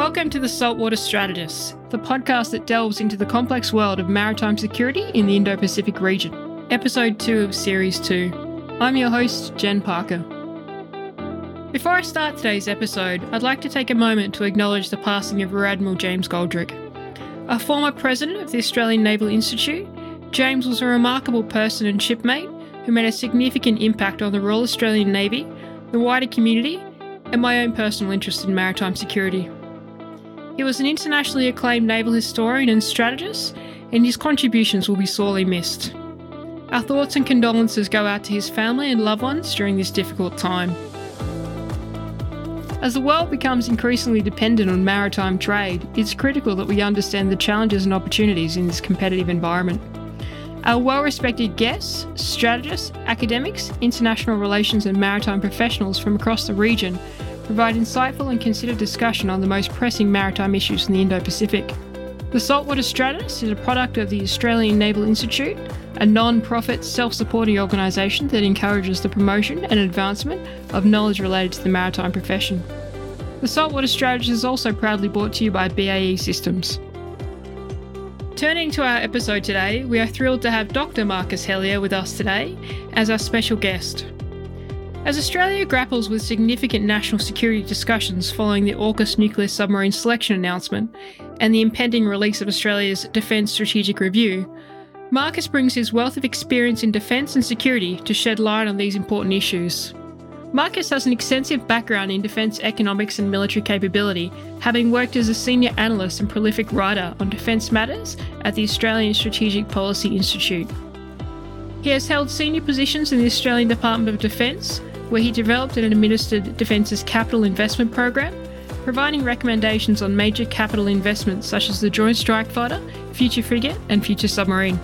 Welcome to the Saltwater Strategists, the podcast that delves into the complex world of maritime security in the Indo Pacific region. Episode 2 of Series 2. I'm your host, Jen Parker. Before I start today's episode, I'd like to take a moment to acknowledge the passing of Rear Admiral James Goldrick. A former president of the Australian Naval Institute, James was a remarkable person and shipmate who made a significant impact on the Royal Australian Navy, the wider community, and my own personal interest in maritime security. He was an internationally acclaimed naval historian and strategist, and his contributions will be sorely missed. Our thoughts and condolences go out to his family and loved ones during this difficult time. As the world becomes increasingly dependent on maritime trade, it's critical that we understand the challenges and opportunities in this competitive environment. Our well respected guests, strategists, academics, international relations, and maritime professionals from across the region provide insightful and considered discussion on the most pressing maritime issues in the Indo Pacific. The Saltwater Strategist is a product of the Australian Naval Institute, a non profit, self supporting organisation that encourages the promotion and advancement of knowledge related to the maritime profession. The Saltwater Strategist is also proudly brought to you by BAE Systems. Turning to our episode today, we are thrilled to have Dr. Marcus Hellyer with us today as our special guest. As Australia grapples with significant national security discussions following the AUKUS nuclear submarine selection announcement and the impending release of Australia's Defence Strategic Review, Marcus brings his wealth of experience in defence and security to shed light on these important issues. Marcus has an extensive background in defence economics and military capability, having worked as a senior analyst and prolific writer on defence matters at the Australian Strategic Policy Institute. He has held senior positions in the Australian Department of Defence, where he developed and administered Defence's capital investment program, providing recommendations on major capital investments such as the Joint Strike Fighter, Future Frigate, and Future Submarine.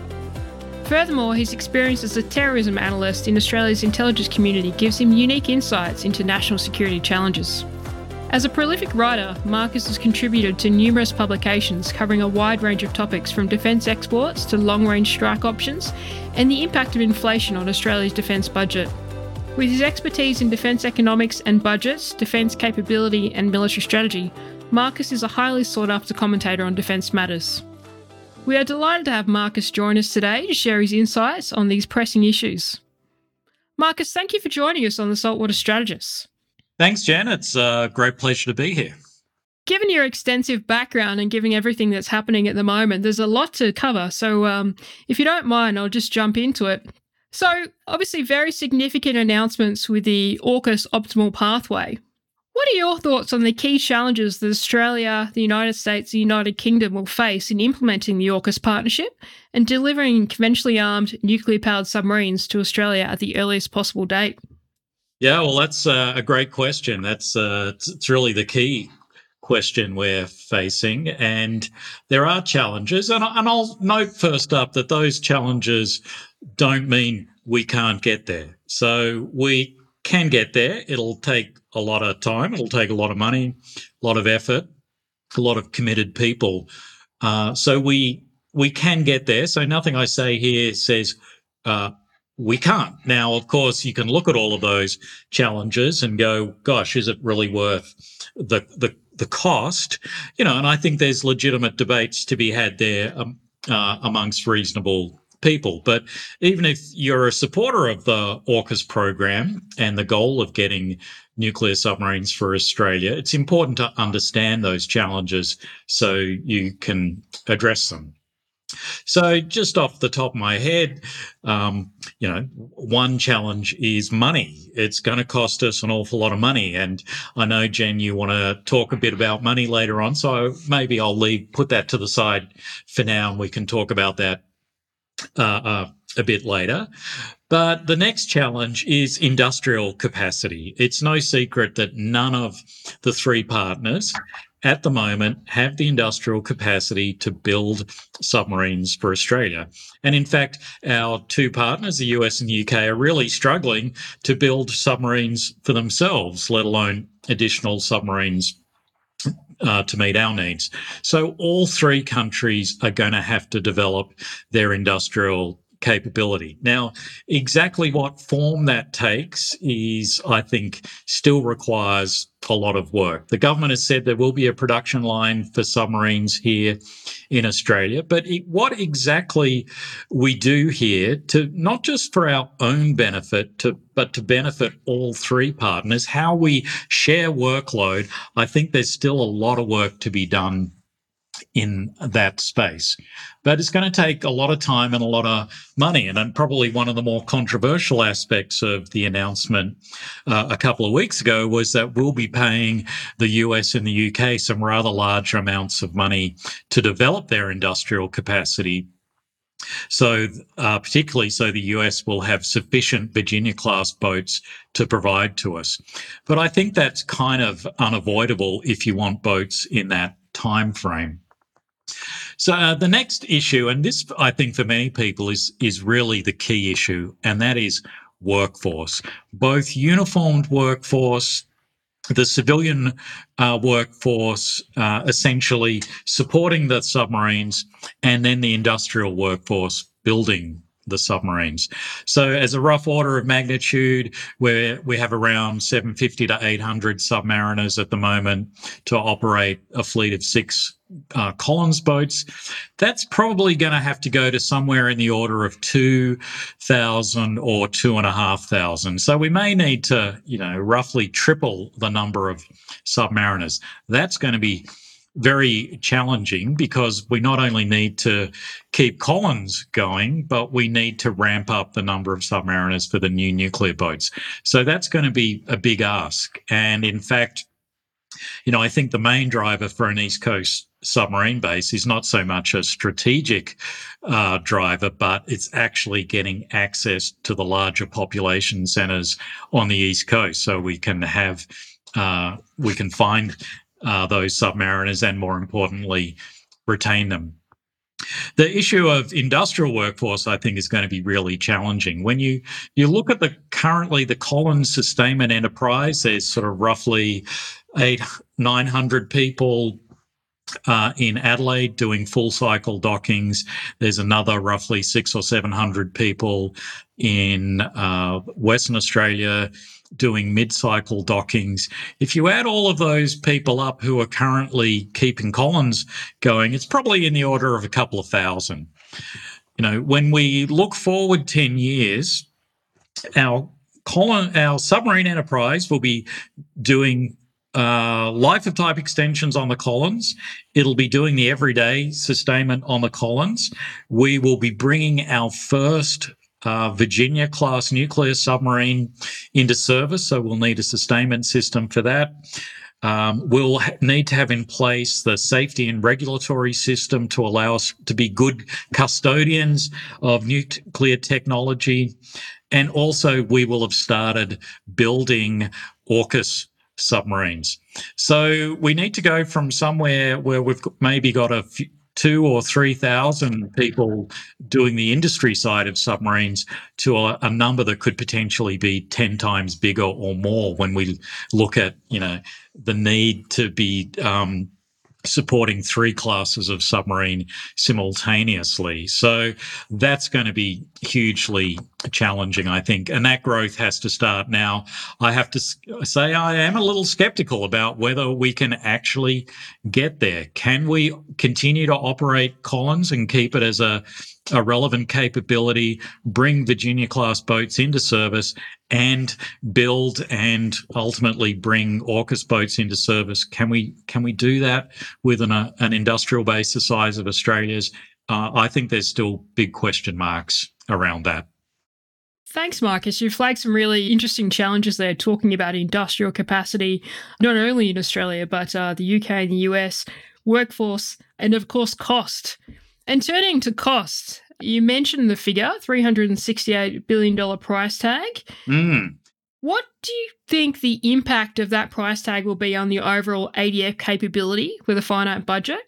Furthermore, his experience as a terrorism analyst in Australia's intelligence community gives him unique insights into national security challenges. As a prolific writer, Marcus has contributed to numerous publications covering a wide range of topics from defence exports to long range strike options and the impact of inflation on Australia's defence budget. With his expertise in defence economics and budgets, defence capability, and military strategy, Marcus is a highly sought after commentator on defence matters. We are delighted to have Marcus join us today to share his insights on these pressing issues. Marcus, thank you for joining us on the Saltwater Strategists. Thanks, Jen. It's a great pleasure to be here. Given your extensive background and given everything that's happening at the moment, there's a lot to cover. So, um, if you don't mind, I'll just jump into it. So, obviously, very significant announcements with the AUKUS optimal pathway. What are your thoughts on the key challenges that Australia, the United States, the United Kingdom will face in implementing the AUKUS partnership and delivering conventionally armed nuclear powered submarines to Australia at the earliest possible date? Yeah, well, that's uh, a great question. That's uh, it's really the key question we're facing, and there are challenges. And, and I'll note first up that those challenges don't mean we can't get there. So we can get there. It'll take a lot of time. It'll take a lot of money, a lot of effort, a lot of committed people. Uh, so we we can get there. So nothing I say here says uh, we can't. Now, of course, you can look at all of those challenges and go, "Gosh, is it really worth the the the cost?" You know, and I think there's legitimate debates to be had there um, uh, amongst reasonable people. But even if you're a supporter of the AUKUS program and the goal of getting nuclear submarines for Australia, it's important to understand those challenges so you can address them. So, just off the top of my head, um, you know, one challenge is money. It's going to cost us an awful lot of money, and I know Jen, you want to talk a bit about money later on. So maybe I'll leave put that to the side for now, and we can talk about that uh, uh, a bit later. But the next challenge is industrial capacity. It's no secret that none of the three partners at the moment have the industrial capacity to build submarines for Australia. And in fact, our two partners, the US and UK, are really struggling to build submarines for themselves, let alone additional submarines uh, to meet our needs. So all three countries are going to have to develop their industrial capability. Now, exactly what form that takes is, I think, still requires a lot of work. The government has said there will be a production line for submarines here in Australia, but it, what exactly we do here to not just for our own benefit, to, but to benefit all three partners, how we share workload, I think there's still a lot of work to be done in that space. But it's going to take a lot of time and a lot of money. And probably one of the more controversial aspects of the announcement uh, a couple of weeks ago was that we'll be paying the US and the UK some rather large amounts of money to develop their industrial capacity so, uh, particularly so the US will have sufficient Virginia class boats to provide to us. But I think that's kind of unavoidable if you want boats in that time frame. So uh, the next issue, and this I think for many people is is really the key issue, and that is workforce, both uniformed workforce, the civilian uh, workforce, uh, essentially supporting the submarines, and then the industrial workforce building the submarines. So, as a rough order of magnitude, where we have around 750 to 800 submariners at the moment to operate a fleet of six uh, Collins boats, that's probably going to have to go to somewhere in the order of 2,000 or 2,500. So we may need to, you know, roughly triple the number of submariners. That's going to be very challenging because we not only need to keep Collins going, but we need to ramp up the number of submariners for the new nuclear boats. So that's going to be a big ask. And in fact, you know, I think the main driver for an East Coast submarine base is not so much a strategic uh, driver, but it's actually getting access to the larger population centers on the East Coast so we can have, uh, we can find uh, those submariners and more importantly, retain them. The issue of industrial workforce, I think, is going to be really challenging. When you you look at the currently the Collins sustainment enterprise, there's sort of roughly eight nine hundred people uh, in Adelaide doing full cycle dockings. There's another roughly six or seven hundred people in uh, Western Australia doing mid-cycle dockings. If you add all of those people up who are currently keeping Collins going, it's probably in the order of a couple of thousand. You know, when we look forward 10 years, our Collin, our submarine enterprise will be doing uh, life of type extensions on the Collins. It'll be doing the everyday sustainment on the Collins. We will be bringing our first uh, Virginia class nuclear submarine into service. So we'll need a sustainment system for that. Um, we'll ha- need to have in place the safety and regulatory system to allow us to be good custodians of nuclear technology. And also, we will have started building AUKUS submarines. So we need to go from somewhere where we've maybe got a few, two or three thousand people doing the industry side of submarines to a, a, number that could potentially be 10 times bigger or more when we look at you know the need to be um, supporting three classes of submarine simultaneously. So that's going to be hugely challenging, I think. And that growth has to start now. I have to say, I am a little skeptical about whether we can actually get there. Can we continue to operate Collins and keep it as a a relevant capability, bring Virginia class boats into service, and build and ultimately bring AUKUS boats into service. Can we can we do that with an, an industrial base the size of Australia's? Uh, I think there's still big question marks around that. Thanks, Marcus. You flagged some really interesting challenges there, talking about industrial capacity, not only in Australia, but uh, the UK and the US, workforce, and of course, cost. And turning to cost, you mentioned the figure $368 billion price tag. Mm. What do you think the impact of that price tag will be on the overall ADF capability with a finite budget?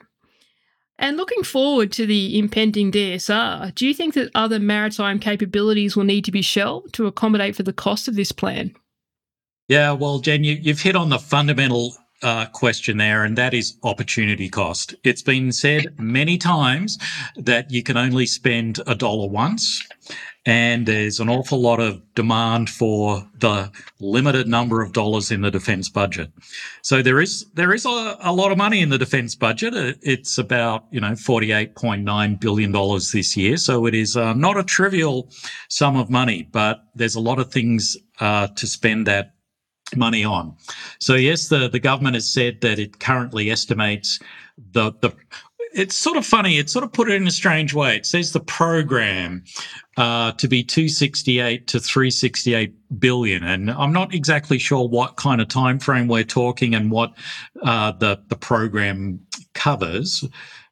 And looking forward to the impending DSR, do you think that other maritime capabilities will need to be shelved to accommodate for the cost of this plan? Yeah, well, Jen, you, have hit on the fundamental uh, question there, and that is opportunity cost. It's been said many times that you can only spend a dollar once, and there's an awful lot of demand for the limited number of dollars in the defence budget. So there is there is a, a lot of money in the defence budget. It's about you know forty eight point nine billion dollars this year. So it is uh, not a trivial sum of money, but there's a lot of things uh, to spend that money on. So yes, the, the government has said that it currently estimates the the it's sort of funny. It sort of put it in a strange way. It says the program uh, to be 268 to 368 billion, and I'm not exactly sure what kind of time frame we're talking and what uh, the the program covers.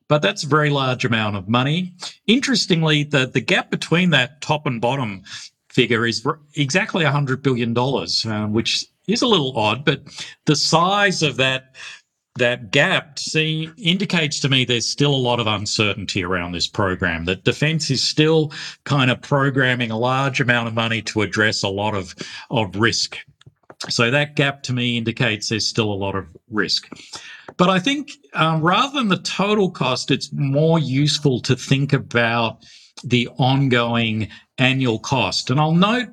But that's a very large amount of money. Interestingly, the, the gap between that top and bottom figure is exactly $100 billion, uh, which is a little odd, but the size of that that gap see indicates to me there's still a lot of uncertainty around this program that defense is still kind of programming a large amount of money to address a lot of of risk. So that gap to me indicates there's still a lot of risk. But i think um, rather than the total cost it's more useful to think about the ongoing annual cost. And I'll note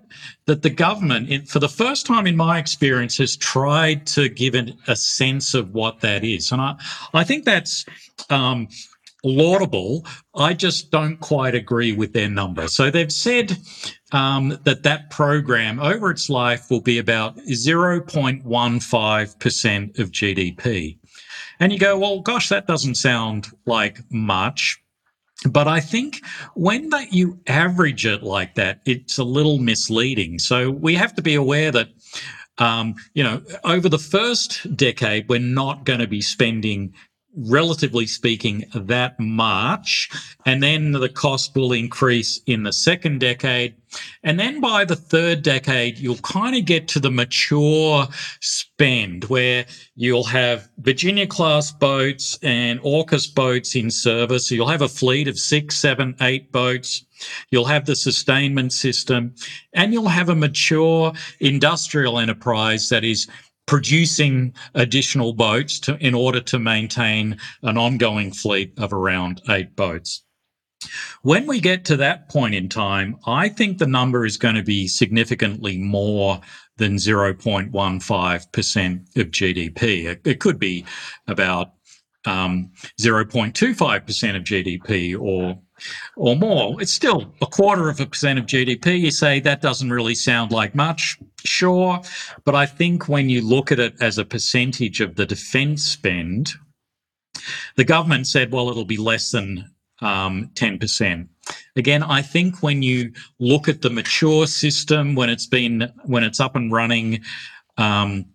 that the government, for the first time in my experience, has tried to give it a sense of what that is. And I, I think that's um, laudable. I just don't quite agree with their number. So they've said um, that that program over its life will be about 0.15% of GDP. And you go, well, gosh, that doesn't sound like much. But I think when that you average it like that, it's a little misleading. So we have to be aware that, um, you know, over the first decade, we're not going to be spending relatively speaking, that much. And then the cost will increase in the second decade. And then by the third decade, you'll kind of get to the mature spend where you'll have Virginia class boats and AUKUS boats in service. So You'll have a fleet of six, seven, eight boats. You'll have the sustainment system and you'll have a mature industrial enterprise that is producing additional boats to, in order to maintain an ongoing fleet of around eight boats. When we get to that point in time, I think the number is going to be significantly more than 0.15% of GDP. It, it could be about um, 0.25% of GDP or or more. It's still a quarter of a percent of GDP. You say that doesn't really sound like much, sure, but I think when you look at it as a percentage of the defence spend, the government said, well, it'll be less than um, 10%. Again, I think when you look at the mature system, when it's been, when it's up and running, um,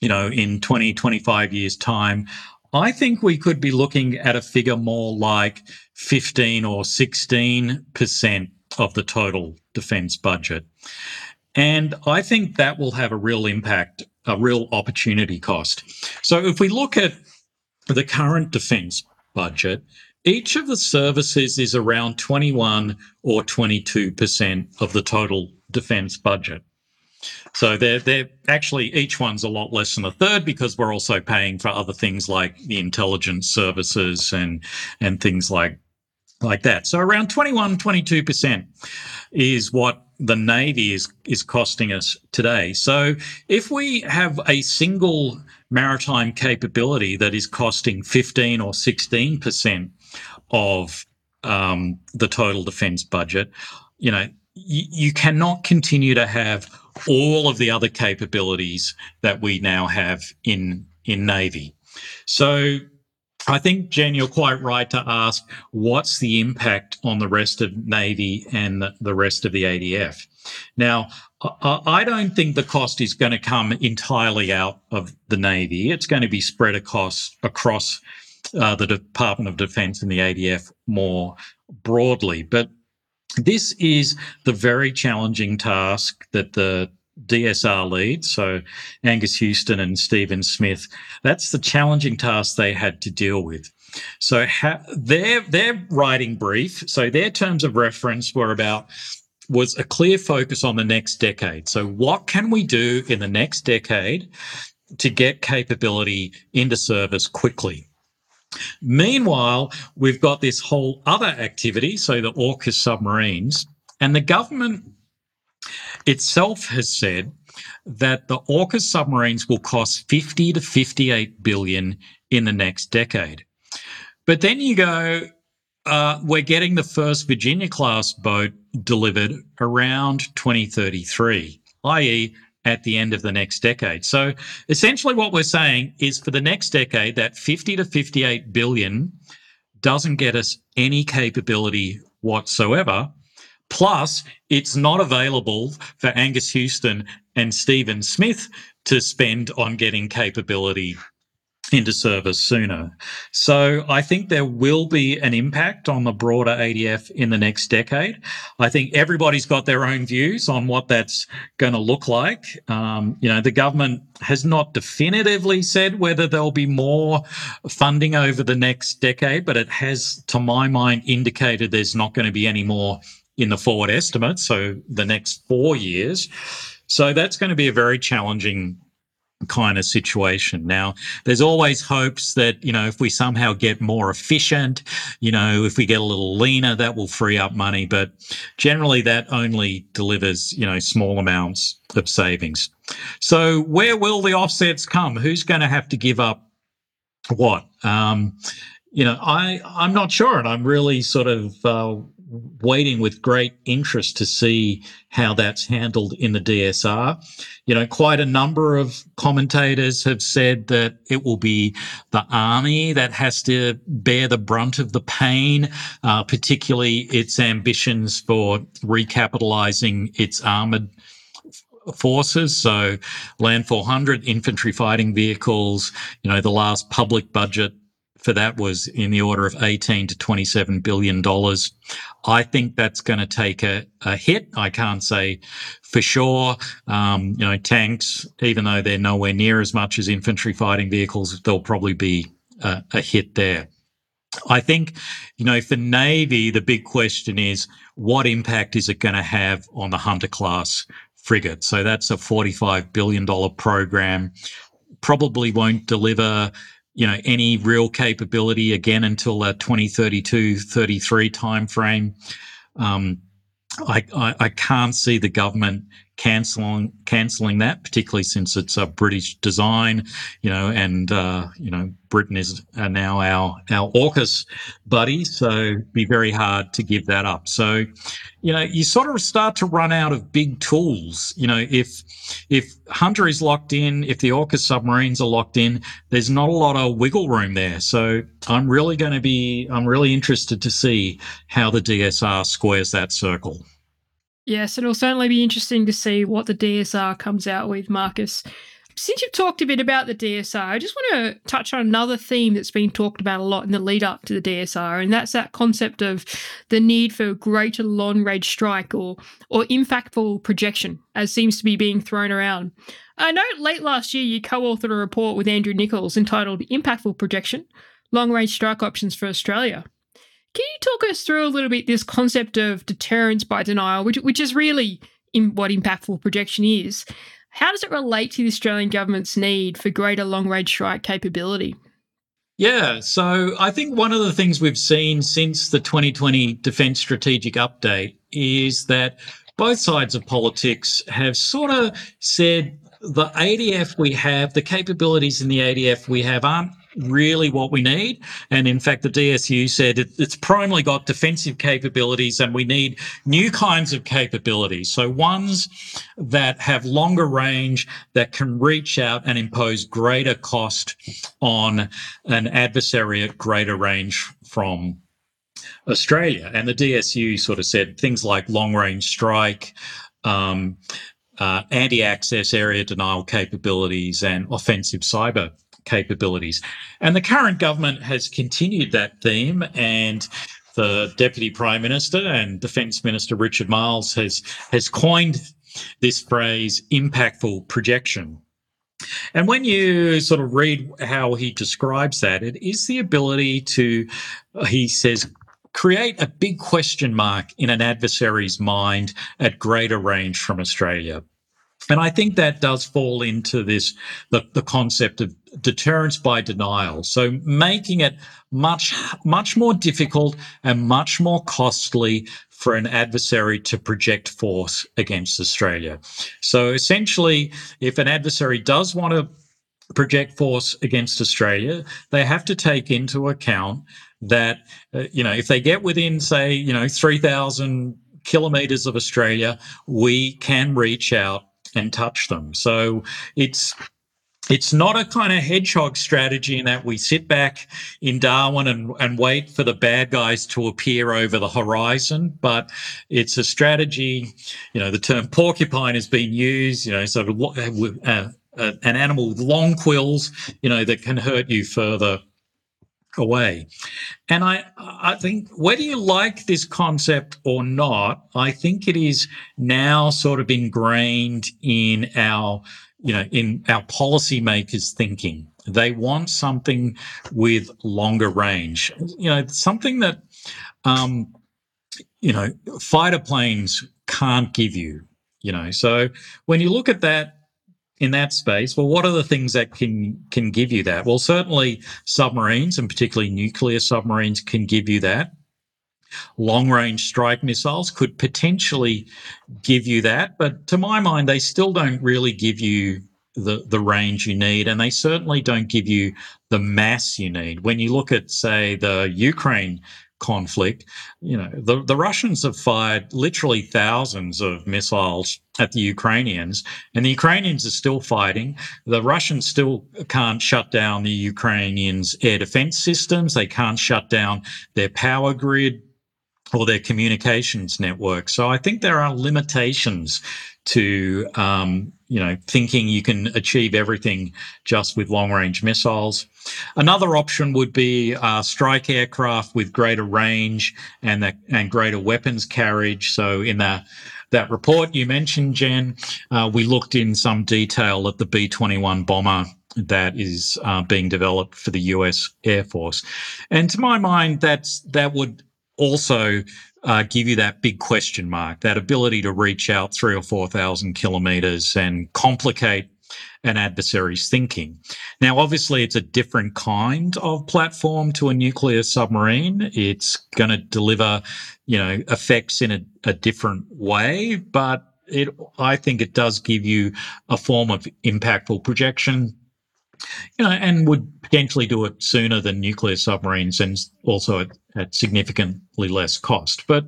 you know, in 20, 25 years' time, I think we could be looking at a figure more like 15 or 16% of the total defense budget. And I think that will have a real impact, a real opportunity cost. So if we look at the current defense budget, each of the services is around 21 or 22% of the total defense budget. So they're they're actually each one's a lot less than a third because we're also paying for other things like the intelligence services and and things like like that. So around 21, 22% is what the Navy is, is costing us today. So if we have a single maritime capability that is costing 15 or 16% of um, the total defense budget, you know, you cannot continue to have all of the other capabilities that we now have in in Navy. So I think, Jen, you're quite right to ask what's the impact on the rest of Navy and the rest of the ADF. Now, I don't think the cost is going to come entirely out of the Navy. It's going to be spread across across uh, the Department of Defense and the ADF more broadly. But this is the very challenging task that the DSR leads, so Angus Houston and Stephen Smith. That's the challenging task they had to deal with. So ha- their their writing brief, so their terms of reference were about was a clear focus on the next decade. So what can we do in the next decade to get capability into service quickly. Meanwhile, we've got this whole other activity, so the AUKUS submarines, and the government itself has said that the AUKUS submarines will cost 50 to 58 billion in the next decade. But then you go, uh, we're getting the first Virginia class boat delivered around 2033, i.e., at the end of the next decade. So essentially, what we're saying is for the next decade, that 50 to 58 billion doesn't get us any capability whatsoever. Plus, it's not available for Angus Houston and Stephen Smith to spend on getting capability into service sooner. So I think there will be an impact on the broader ADF in the next decade. I think everybody's got their own views on what that's going to look like. Um, you know, the government has not definitively said whether there'll be more funding over the next decade, but it has, to my mind, indicated there's not going to be any more in the forward estimate. So the next four years. So that's going to be a very challenging kind of situation. Now, there's always hopes that, you know, if we somehow get more efficient, you know, if we get a little leaner, that will free up money. But generally, that only delivers, you know, small amounts of savings. So, where will the offsets come? Who's going to have to give up what? Um, you know, I, I'm not sure. And I'm really sort of uh, waiting with great interest to see how that's handled in the DSR. You know, quite a number of commentators have said that it will be the army that has to bear the brunt of the pain, uh, particularly its ambitions for recapitalizing its armored forces. So Land 400 infantry fighting vehicles, you know, the last public budget for that was in the order of 18 to 27 billion dollars. I think that's going to take a, a, hit. I can't say for sure. Um, you know, tanks, even though they're nowhere near as much as infantry fighting vehicles, there'll probably be a, a hit there. I think, you know, for Navy, the big question is what impact is it going to have on the Hunter class frigate? So that's a $45 billion program. Probably won't deliver you know any real capability again until that 2032 33 timeframe. Um, I, I, I can't see the government canceling canceling that, particularly since it's a British design, you know, and uh, you know Britain is uh, now our our AUKUS buddy, so be very hard to give that up. So, you know, you sort of start to run out of big tools. You know, if if Hunter is locked in, if the AUKUS submarines are locked in, there's not a lot of wiggle room there. So, I'm really going to be I'm really interested to see how the DSR squares that circle. Yes, it'll certainly be interesting to see what the DSR comes out with, Marcus. Since you've talked a bit about the DSR, I just want to touch on another theme that's been talked about a lot in the lead up to the DSR, and that's that concept of the need for greater long range strike or, or impactful projection, as seems to be being thrown around. I know late last year you co authored a report with Andrew Nicholls entitled Impactful Projection Long Range Strike Options for Australia. Can you talk us through a little bit this concept of deterrence by denial, which, which is really in what impactful projection is? How does it relate to the Australian government's need for greater long range strike capability? Yeah, so I think one of the things we've seen since the 2020 Defence Strategic Update is that both sides of politics have sort of said the ADF we have, the capabilities in the ADF we have aren't really what we need. And in fact, the DSU said it, it's primarily got defensive capabilities and we need new kinds of capabilities. So ones that have longer range that can reach out and impose greater cost on an adversary at greater range from Australia. And the DSU sort of said things like long range strike, um, uh, anti access area denial capabilities, and offensive cyber capabilities. And the current government has continued that theme and the Deputy Prime Minister and Defence Minister Richard Marles has has coined this phrase impactful projection. And when you sort of read how he describes that, it is the ability to, he says, create a big question mark in an adversary's mind at greater range from Australia. And I think that does fall into this the, the concept of deterrence by denial. So making it much, much more difficult and much more costly for an adversary to project force against Australia. So essentially, if an adversary does want to project force against Australia, they have to take into account that, uh, you know, if they get within, say, you know, 3,000 kilometers of Australia, we can reach out and touch them. So it's it's not a kind of hedgehog strategy in that we sit back in Darwin and, and wait for the bad guys to appear over the horizon, but it's a strategy. You know, the term porcupine has been used. You know, sort of uh, uh, an animal with long quills. You know, that can hurt you further away. And I, I think whether you like this concept or not, I think it is now sort of ingrained in our, you know, in our policymakers' thinking. They want something with longer range, you know, something that, um, you know, fighter planes can't give you, you know. So when you look at that, in that space, well, what are the things that can can give you that? Well, certainly submarines and particularly nuclear submarines can give you that. Long range strike missiles could potentially give you that, but to my mind, they still don't really give you the, the range you need, and they certainly don't give you the mass you need. When you look at, say, the Ukraine conflict. You know, the, the Russians have fired literally thousands of missiles at the Ukrainians, and the Ukrainians are still fighting. The Russians still can't shut down the Ukrainians' air defense systems. They can't shut down their power grid or their communications network. So I think there are limitations to um, you know thinking you can achieve everything just with long range missiles. Another option would be uh, strike aircraft with greater range and the, and greater weapons carriage. So in the that report you mentioned, Jen, uh, we looked in some detail at the B 21 bomber that is uh, being developed for the US Air Force. And to my mind, that's that would also uh, give you that big question mark, that ability to reach out three or 4,000 kilometers and complicate an adversary's thinking. Now, obviously, it's a different kind of platform to a nuclear submarine. It's going to deliver, you know, effects in a, a different way, but it, I think it does give you a form of impactful projection you know, and would potentially do it sooner than nuclear submarines and also at, at significantly less cost. But,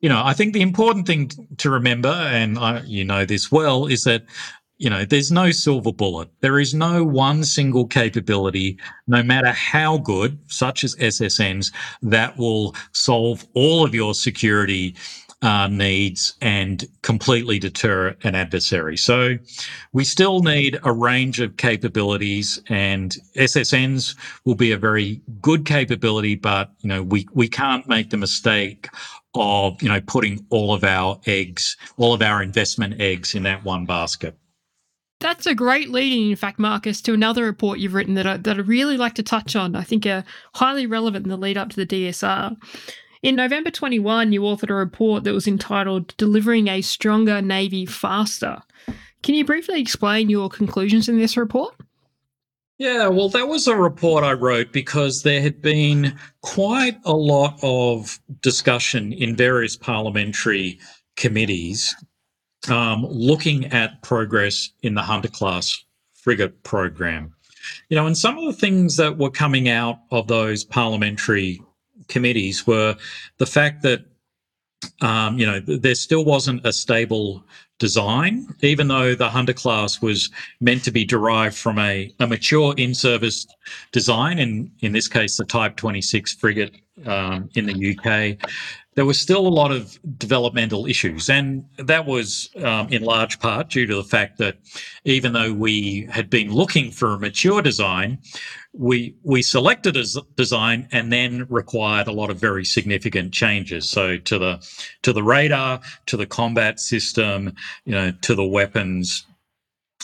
you know, I think the important thing to remember, and I, you know this well, is that you know, there's no silver bullet. There is no one single capability, no matter how good, such as SSNs, that will solve all of your security uh, needs and completely deter an adversary. So we still need a range of capabilities and SSNs will be a very good capability, but you know, we, we can't make the mistake of, you know, putting all of our eggs, all of our investment eggs in that one basket. That's a great leading, in fact, Marcus, to another report you've written that I, that I really like to touch on. I think are highly relevant in the lead up to the DSR. In November 21, you authored a report that was entitled Delivering a Stronger Navy Faster. Can you briefly explain your conclusions in this report? Yeah, well, that was a report I wrote because there had been quite a lot of discussion in various parliamentary committees um, looking at progress in the Hunter class frigate program. You know, and some of the things that were coming out of those parliamentary committees were the fact that um, you know there still wasn't a stable design, even though the Hunter class was meant to be derived from a, a mature in-service design, and in this case, the Type 26 frigate um, in the UK there was still a lot of developmental issues. And that was um, in large part due to the fact that even though we had been looking for a mature design, we, we selected a design and then required a lot of very significant changes. So to the, to the radar, to the combat system, you know, to the weapons,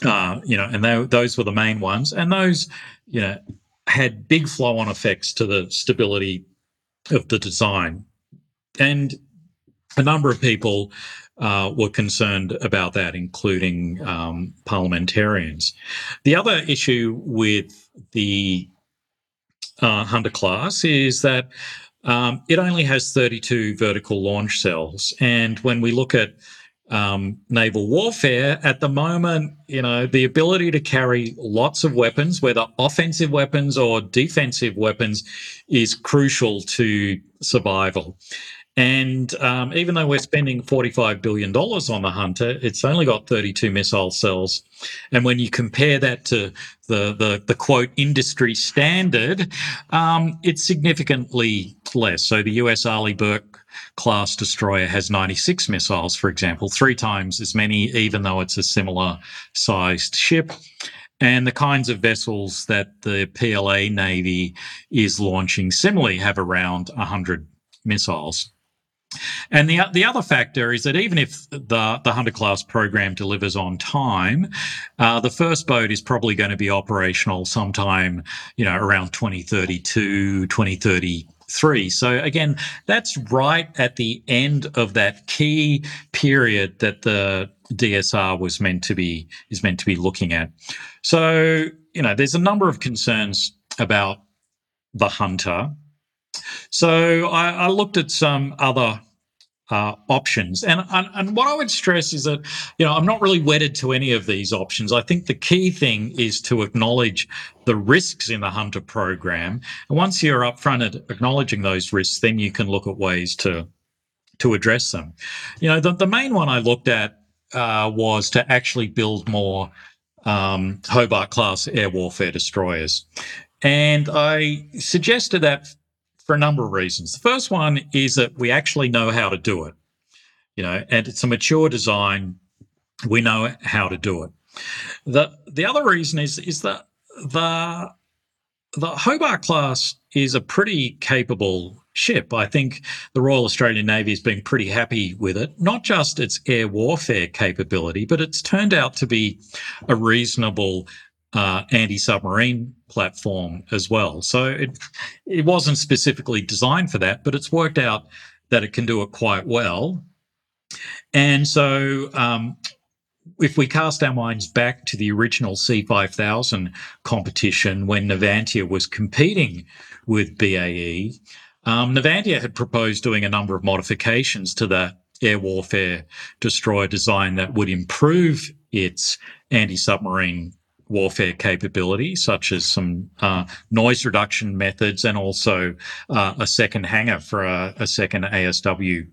uh, you know, and they, those were the main ones. And those, you know, had big flow on effects to the stability of the design and a number of people uh, were concerned about that, including um, parliamentarians. The other issue with the uh, Hunter class is that um, it only has 32 vertical launch cells. And when we look at um, naval warfare, at the moment, you know, the ability to carry lots of weapons, whether offensive weapons or defensive weapons, is crucial to survival. And um, even though we're spending $45 billion on the Hunter, it's only got 32 missile cells. And when you compare that to the, the, the quote industry standard, um, it's significantly less. So the US Arleigh Burke class destroyer has 96 missiles, for example, three times as many, even though it's a similar sized ship. And the kinds of vessels that the PLA Navy is launching similarly have around 100 missiles. And the the other factor is that even if the the Hunter class program delivers on time, uh, the first boat is probably going to be operational sometime, you know, around 2032, 2033. So again, that's right at the end of that key period that the DSR was meant to be is meant to be looking at. So you know, there's a number of concerns about the Hunter. So I, I looked at some other uh, options. And, and, and what I would stress is that you know I'm not really wedded to any of these options. I think the key thing is to acknowledge the risks in the Hunter program. And once you're upfront at acknowledging those risks, then you can look at ways to to address them. You know, the, the main one I looked at uh, was to actually build more um, Hobart class air warfare destroyers. And I suggested that for a number of reasons. The first one is that we actually know how to do it, you know, and it's a mature design. We know how to do it. The the other reason is is that the the Hobart class is a pretty capable ship. I think the Royal Australian Navy has been pretty happy with it, not just its air warfare capability, but it's turned out to be a reasonable uh, anti-submarine platform as well. So it it wasn't specifically designed for that, but it's worked out that it can do it quite well. And so um, if we cast our minds back to the original SEA 5000 competition when Navantia was competing with BAE, um, Navantia had proposed doing a number of modifications to the air warfare destroyer design that would improve its anti submarine warfare capability, such as some uh, noise reduction methods and also uh, a second hangar for a, a second ASW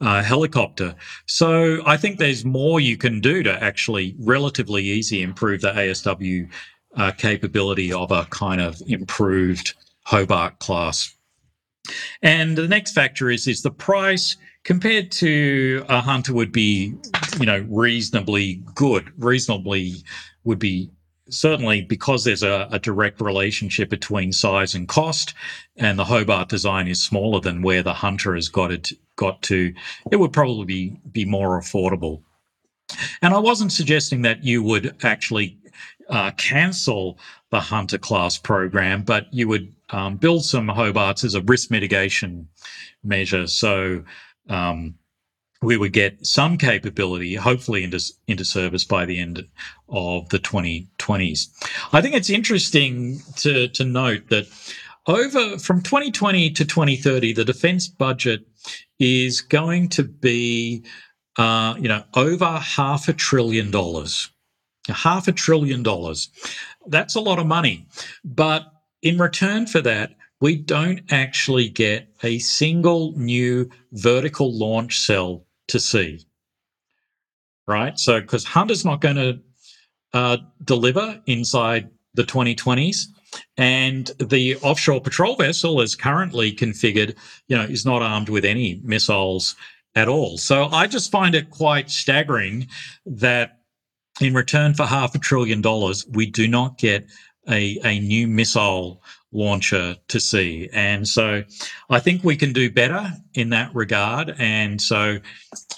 uh, helicopter. So I think there's more you can do to actually relatively easy improve the ASW uh, capability of a kind of improved Hobart class. And the next factor is is the price compared to a hunter would be, you know, reasonably good, reasonably would be certainly because there's a, a, direct relationship between size and cost, and the Hobart design is smaller than where the Hunter has got it got to, it would probably be, be more affordable. And I wasn't suggesting that you would actually uh, cancel the Hunter class program, but you would um, build some Hobarts as a risk mitigation measure. So um, we would get some capability, hopefully, into, into service by the end of the 2020s. I think it's interesting to, to note that over from 2020 to 2030, the defense budget is going to be, uh, you know, over half a trillion dollars. Half a trillion dollars. That's a lot of money. But in return for that, we don't actually get a single new vertical launch cell to sea. Right? So, because Hunter's not going to uh, deliver inside the 2020s, and the offshore patrol vessel, as currently configured, you know, is not armed with any missiles at all. So I just find it quite staggering that in return for half a trillion dollars, we do not get a, a new missile launcher to sea. And so I think we can do better in that regard. And so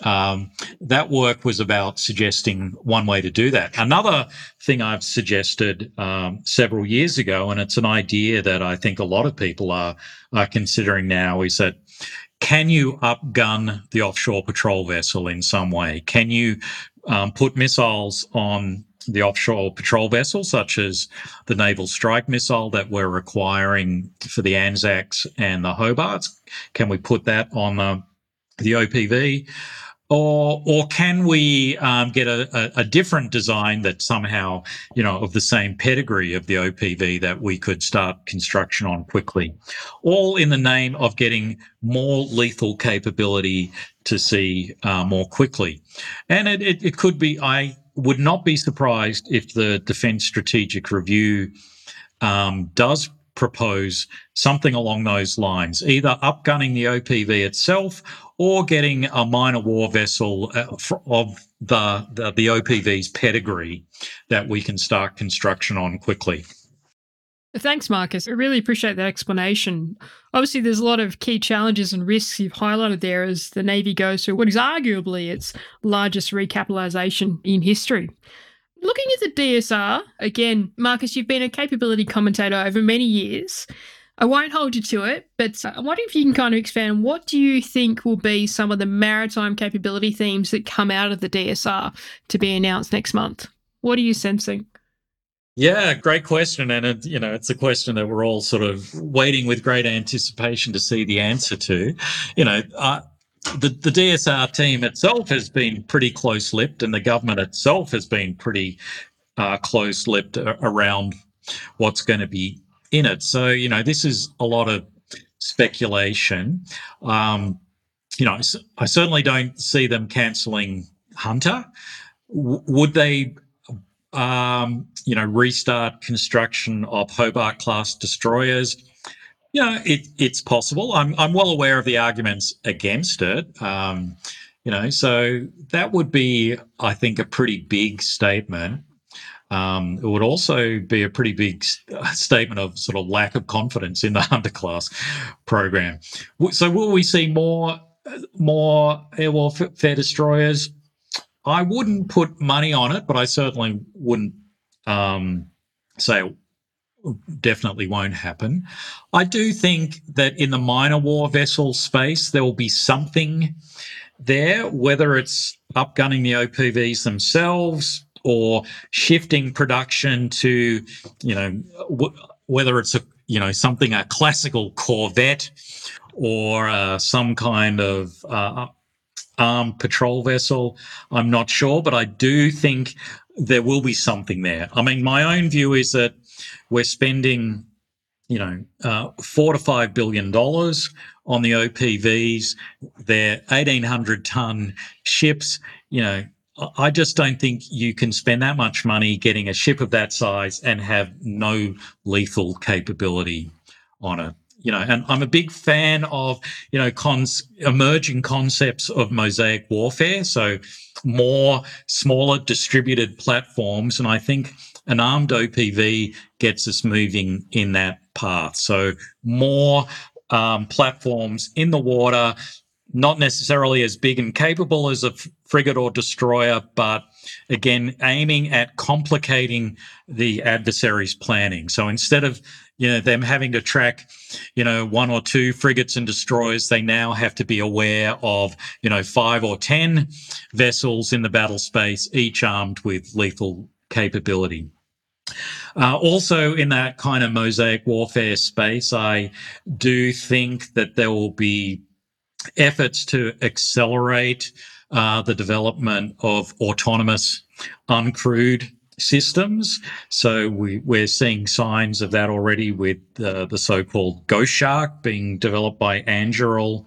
um, that work was about suggesting one way to do that. Another thing I've suggested um, several years ago, and it's an idea that I think a lot of people are, are considering now, is that can you upgun the offshore patrol vessel in some way? Can you um, put missiles on the offshore patrol vessel, such as the naval strike missile that we're requiring for the Anzacs and the Hobarts? Can we put that on the, the OPV? Or, or can we um, get a, a, different design that somehow, you know, of the same pedigree of the OPV that we could start construction on quickly? All in the name of getting more lethal capability to sea uh, more quickly. And it, it, it could be, I would not be surprised if the Defence Strategic Review um, does propose something along those lines, either upgunning the OPV itself or getting a minor war vessel uh, of the, the, the OPV's pedigree that we can start construction on quickly. Thanks, Marcus. I really appreciate that explanation. Obviously, there's a lot of key challenges and risks you've highlighted there as the Navy goes through what is arguably its largest recapitalisation in history. Looking at the DSR, again, Marcus, you've been a capability commentator over many years. I won't hold you to it, but uh, I wonder if you can kind of expand. What do you think will be some of the maritime capability themes that come out of the DSR to be announced next month? What are you sensing? Yeah, great question, and it, you know it's a question that we're all sort of waiting with great anticipation to see the answer to. You know, uh, the the DSR team itself has been pretty close-lipped, and the government itself has been pretty uh, close-lipped around what's going to be in it. So, you know, this is a lot of speculation. Um, you know, I certainly don't see them cancelling Hunter. W- would they, um, you know, restart construction of Hobart class destroyers? You know, it, it's possible. I'm, I'm well aware of the arguments against it. Um, you know, so that would be, I think, a pretty big statement. Um, it would also be a pretty big statement of sort of lack of confidence in the Hunter class program. So, will we see more more air warfare destroyers? I wouldn't put money on it, but I certainly wouldn't um, say definitely won't happen. I do think that in the minor war vessel space, there will be something there, whether it's upgunning the OPVs themselves, or shifting production to, you know, whether it's a, you know, something, a classical Corvette or uh, some kind of uh, patrol vessel. I'm not sure, but I do think there will be something there. I mean, my own view is that we're spending, you know, uh, four to five billion dollars on the OPVs. They're 1,800 ton ships. You know, I just don't think you can spend that much money getting a ship of that size and have no lethal capability on it. You know, and I'm a big fan of, you know, cons emerging concepts of mosaic warfare. So more smaller distributed platforms. And I think an armed OPV gets us moving in that path. So more um, platforms in the water, not necessarily as big and capable as a frigate or destroyer, but again, aiming at complicating the adversary's planning. So instead of you know them having to track you know one or two frigates and destroyers they now have to be aware of you know five or ten vessels in the battle space each armed with lethal capability. Uh, also in that kind of mosaic warfare space i do think that there will be efforts to accelerate uh, the development of autonomous uncrewed systems. So we, we're seeing signs of that already with uh, the so-called Ghost Shark being developed by Anduril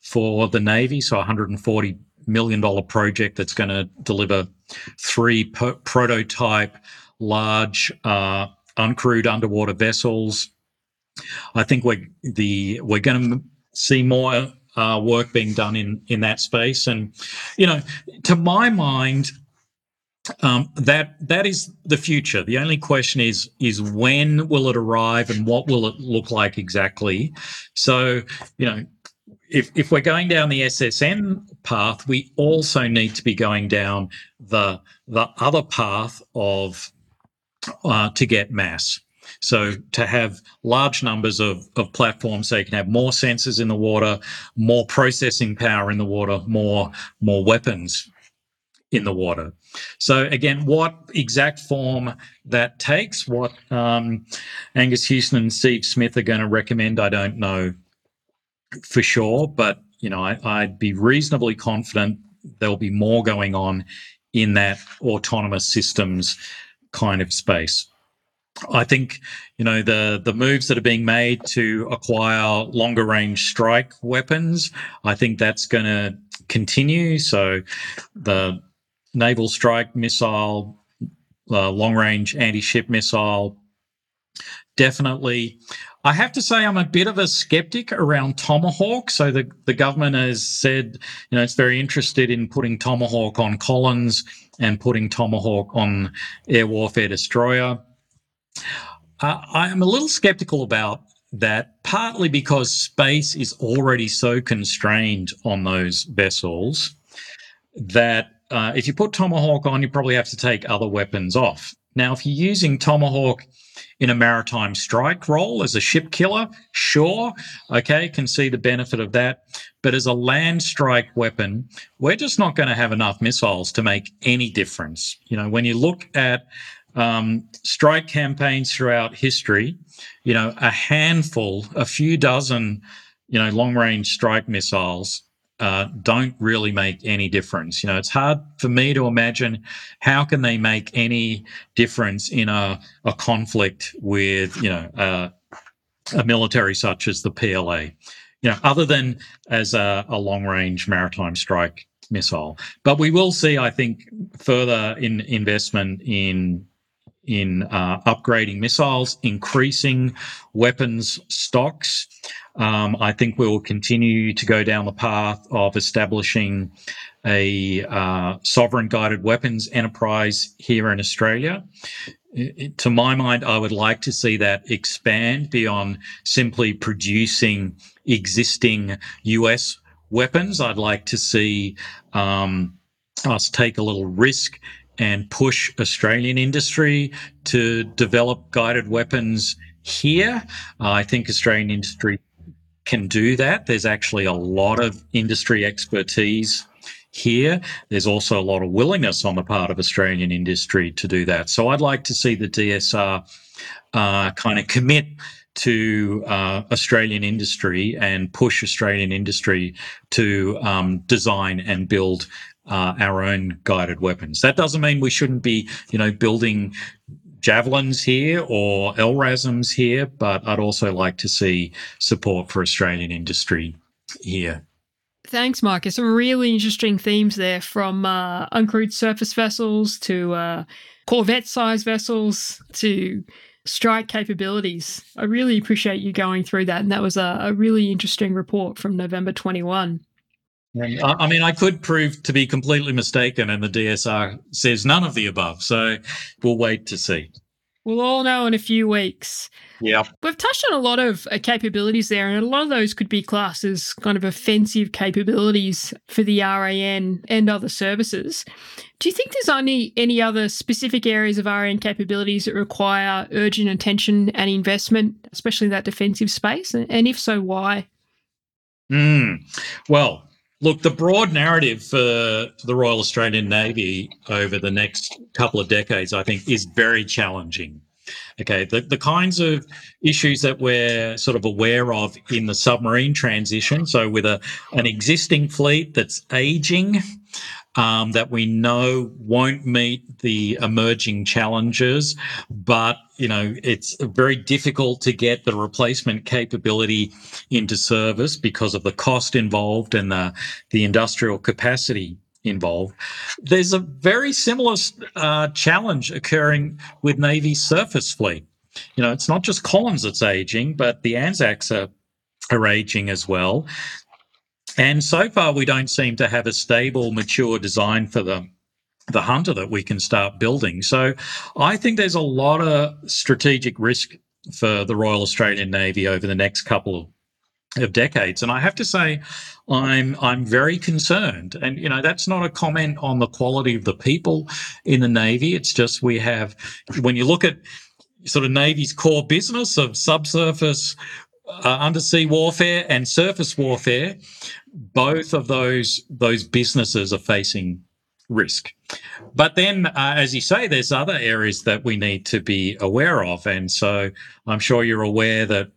for the Navy. So 140 million dollar project that's going to deliver three prototype large uh, uncrewed underwater vessels. I think we're the we're going to see more uh, work being done in in that space. And you know, to my mind, um, that that is the future. The only question is is when will it arrive and what will it look like exactly? So you know. If, if we're going down the SSN path, we also need to be going down the the other path of uh, to get mass. So to have large numbers of, of platforms, so you can have more sensors in the water, more processing power in the water, more more weapons in the water. So again, what exact form that takes, what um, Angus Houston and Steve Smith are going to recommend, I don't know for sure, but you know, I, I'd be reasonably confident there'll be more going on in that autonomous systems kind of space. I think you know the the moves that are being made to acquire longer range strike weapons. I think that's going to continue. So the naval strike missile, uh, long range anti ship missile, definitely. I have to say, I'm a bit of a skeptic around Tomahawk. So the, the government has said, you know, it's very interested in putting Tomahawk on Collins and putting Tomahawk on air warfare destroyer. Uh, I am a little skeptical about that, partly because space is already so constrained on those vessels that uh, if you put Tomahawk on, you probably have to take other weapons off. Now, if you're using Tomahawk in a maritime strike role as a ship killer, sure, okay, can see the benefit of that. But as a land strike weapon, we're just not going to have enough missiles to make any difference. You know, when you look at um, strike campaigns throughout history, you know, a handful, a few dozen, you know, long range strike missiles uh, don't really make any difference. You know, it's hard for me to imagine how can they make any difference in a, a conflict with, you know, uh, a military such as the PLA, you know, other than as a, a long range maritime strike missile. But we will see, I think, further in investment in in uh, upgrading missiles, increasing weapons stocks. Um, I think we will continue to go down the path of establishing a uh, sovereign guided weapons enterprise here in Australia. It, to my mind, I would like to see that expand beyond simply producing existing US weapons. I'd like to see um, us take a little risk and push Australian industry to develop guided weapons here. Uh, I think Australian industry can do that. There's actually a lot of industry expertise here. There's also a lot of willingness on the part of Australian industry to do that. So I'd like to see the DSR uh, kind of commit to uh, Australian industry and push Australian industry to um, design and build uh, our own guided weapons. That doesn't mean we shouldn't be, you know, building javelins here or LRASMs here, but I'd also like to see support for Australian industry here. Thanks, Marcus. Some really interesting themes there from uh, uncrewed surface vessels to uh, corvette sized vessels to strike capabilities. I really appreciate you going through that. And that was a, a really interesting report from November 21. I mean, I could prove to be completely mistaken, and the DSR says none of the above. So we'll wait to see. We'll all know in a few weeks. Yeah. We've touched on a lot of uh, capabilities there, and a lot of those could be classed as kind of offensive capabilities for the RAN and other services. Do you think there's only any other specific areas of RAN capabilities that require urgent attention and investment, especially in that defensive space? And if so, why? Mm. Well, Look, the broad narrative for the Royal Australian Navy over the next couple of decades, I think, is very challenging. Okay, the, the kinds of issues that we're sort of aware of in the submarine transition. So, with a an existing fleet that's aging, um, that we know won't meet the emerging challenges, but you know it's very difficult to get the replacement capability into service because of the cost involved and the the industrial capacity involved. There's a very similar uh, challenge occurring with Navy surface fleet. You know, it's not just Collins that's aging, but the Anzacs are are aging as well. And so far, we don't seem to have a stable, mature design for the the hunter that we can start building. So I think there's a lot of strategic risk for the Royal Australian Navy over the next couple of, of decades. And I have to say, I'm I'm very concerned. And you know, that's not a comment on the quality of the people in the Navy. It's just we have when you look at sort of Navy's core business of subsurface uh, undersea warfare and surface warfare, both of those those businesses are facing risk. But then, uh, as you say, there's other areas that we need to be aware of, and so I'm sure you're aware that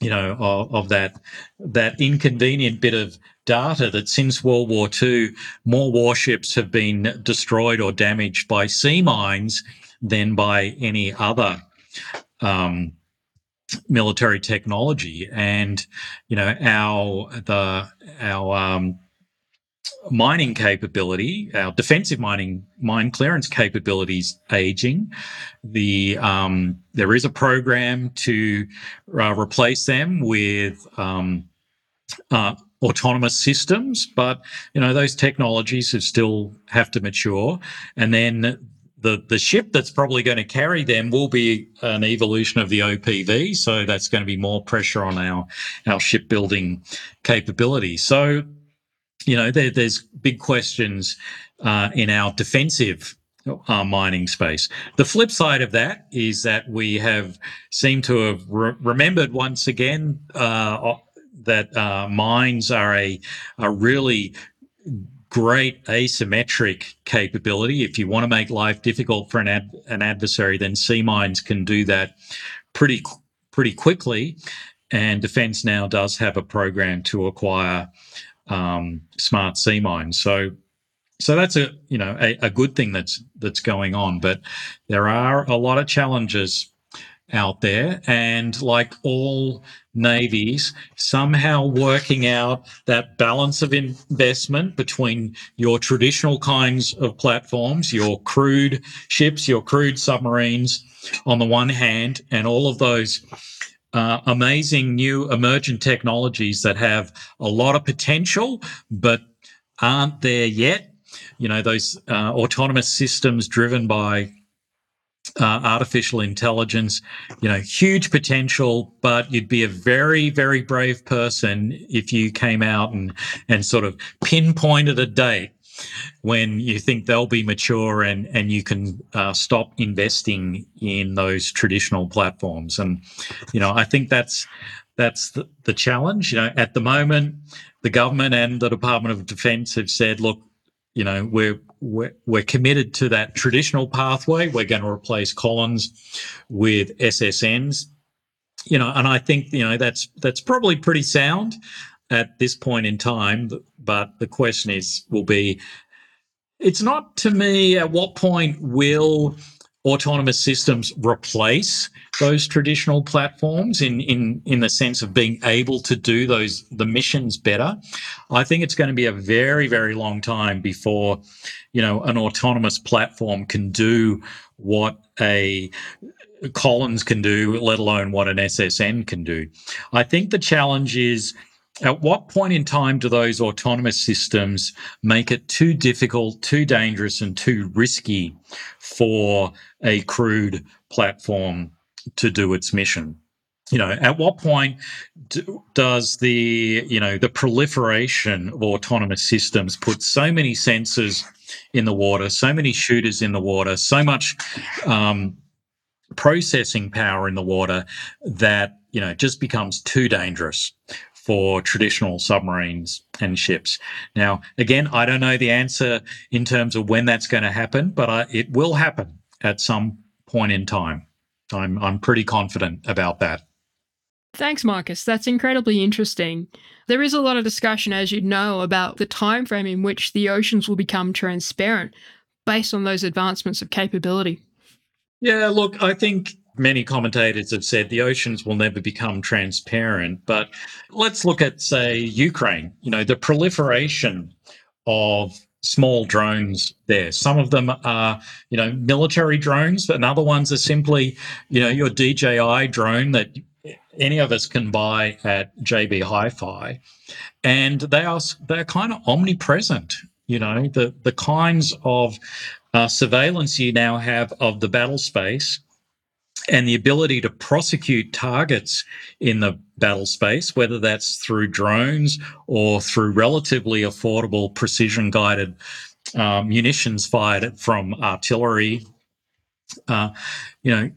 you know of, of that that inconvenient bit of data that since World War II, more warships have been destroyed or damaged by sea mines than by any other um, military technology, and you know our the our um, mining capability, our defensive mining mine clearance capabilities aging. The um, there is a program to uh, replace them with um, uh, autonomous systems, but you know those technologies have still have to mature, and then the the ship that's probably going to carry them will be an evolution of the OPV, so that's going to be more pressure on our our shipbuilding capability. So, you know, there, there's big questions uh, in our defensive uh, mining space. The flip side of that is that we have seemed to have re- remembered once again uh, that uh, mines are a a really great asymmetric capability. If you want to make life difficult for an ad, an adversary, then sea mines can do that pretty pretty quickly. And defence now does have a program to acquire um, smart sea mines. So so that's a you know a, a good thing that's that's going on. But there are a lot of challenges out there. And like all navies, somehow working out that balance of investment between your traditional kinds of platforms, your crewed ships, your crewed submarines on the one hand, and all of those uh, amazing new emergent technologies that have a lot of potential, but aren't there yet. You know, those uh, autonomous systems driven by uh, artificial intelligence, you know, huge potential, but you'd be a very, very brave person if you came out and, and sort of pinpointed a date when you think they'll be mature and, and you can uh, stop investing in those traditional platforms. And, you know, I think that's, that's the, the challenge. You know, at the moment, the government and the Department of Defense have said, look, you know, we're, we're, we're committed to that traditional pathway. We're going to replace Collins with SSNs, you know, and I think, you know, that's, that's probably pretty sound at this point in time. But the question is, will be, it's not to me at what point will autonomous systems replace those traditional platforms in, in, in the sense of being able to do those, the missions better. I think it's going to be a very, very long time before, you know, an autonomous platform can do what a Collins can do, let alone what an SSN can do. I think the challenge is at what point in time do those autonomous systems make it too difficult, too dangerous, and too risky for a crewed platform to do its mission? You know, at what point do, does the you know the proliferation of autonomous systems put so many sensors in the water, so many shooters in the water, so much um, processing power in the water that you know just becomes too dangerous for traditional submarines and ships. Now, again, I don't know the answer in terms of when that's going to happen, but I, it will happen at some point in time. I'm I'm pretty confident about that. Thanks, Marcus. That's incredibly interesting. There is a lot of discussion, as you know, about the time frame in which the oceans will become transparent based on those advancements of capability. Yeah, look, I think many commentators have said the oceans will never become transparent. But let's look at, say, Ukraine. You know, the proliferation of small drones there. Some of them are, you know, military drones, and other ones are simply, you know, your DJI drone that any of us can buy at JB Hi-Fi, and they are they're kind of omnipresent. You know, the the kinds of uh, surveillance you now have of the battle space and the ability to prosecute targets in the battle space, whether that's through drones or through relatively affordable precision guided uh, munitions fired from artillery. Uh, you know,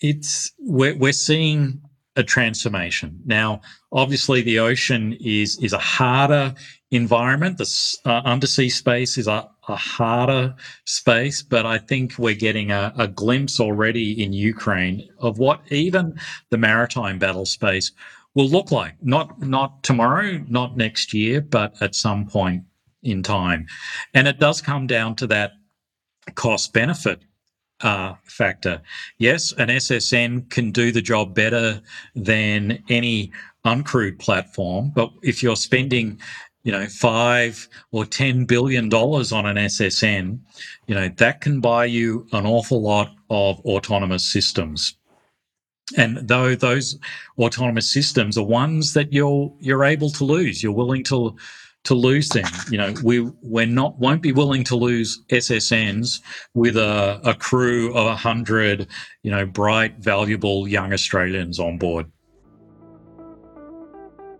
it's we're, we're seeing a transformation now. Obviously, the ocean is is a harder environment. The uh, undersea space is a, a harder space, but I think we're getting a, a glimpse already in Ukraine of what even the maritime battle space will look like. Not not tomorrow, not next year, but at some point in time. And it does come down to that cost benefit uh, factor. Yes, an SSN can do the job better than any uncrewed platform, but if you're spending you know, five or ten billion dollars on an SSN, you know, that can buy you an awful lot of autonomous systems. And though those autonomous systems are ones that you're you're able to lose, you're willing to to lose them. You know, we we're not won't be willing to lose SSNs with a, a crew of hundred, you know, bright, valuable young Australians on board.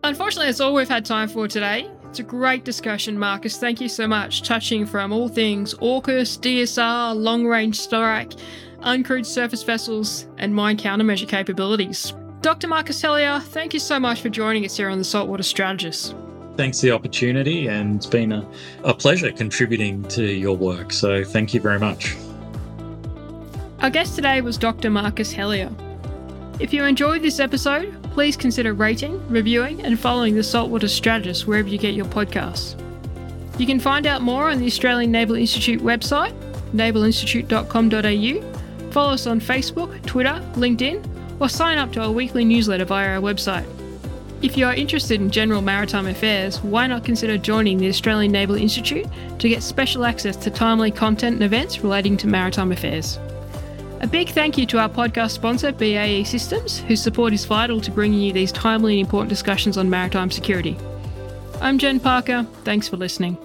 Unfortunately, that's all we've had time for today. It's a great discussion, Marcus. Thank you so much. Touching from all things AUKUS, DSR, long range strike, uncrewed surface vessels, and mine countermeasure capabilities. Dr. Marcus Hellyer, thank you so much for joining us here on the Saltwater Strategist. Thanks for the opportunity, and it's been a, a pleasure contributing to your work. So, thank you very much. Our guest today was Dr. Marcus Hellyer. If you enjoyed this episode, please consider rating, reviewing, and following the Saltwater Strategist wherever you get your podcasts. You can find out more on the Australian Naval Institute website, navalinstitute.com.au, follow us on Facebook, Twitter, LinkedIn, or sign up to our weekly newsletter via our website. If you are interested in general maritime affairs, why not consider joining the Australian Naval Institute to get special access to timely content and events relating to maritime affairs? A big thank you to our podcast sponsor, BAE Systems, whose support is vital to bringing you these timely and important discussions on maritime security. I'm Jen Parker. Thanks for listening.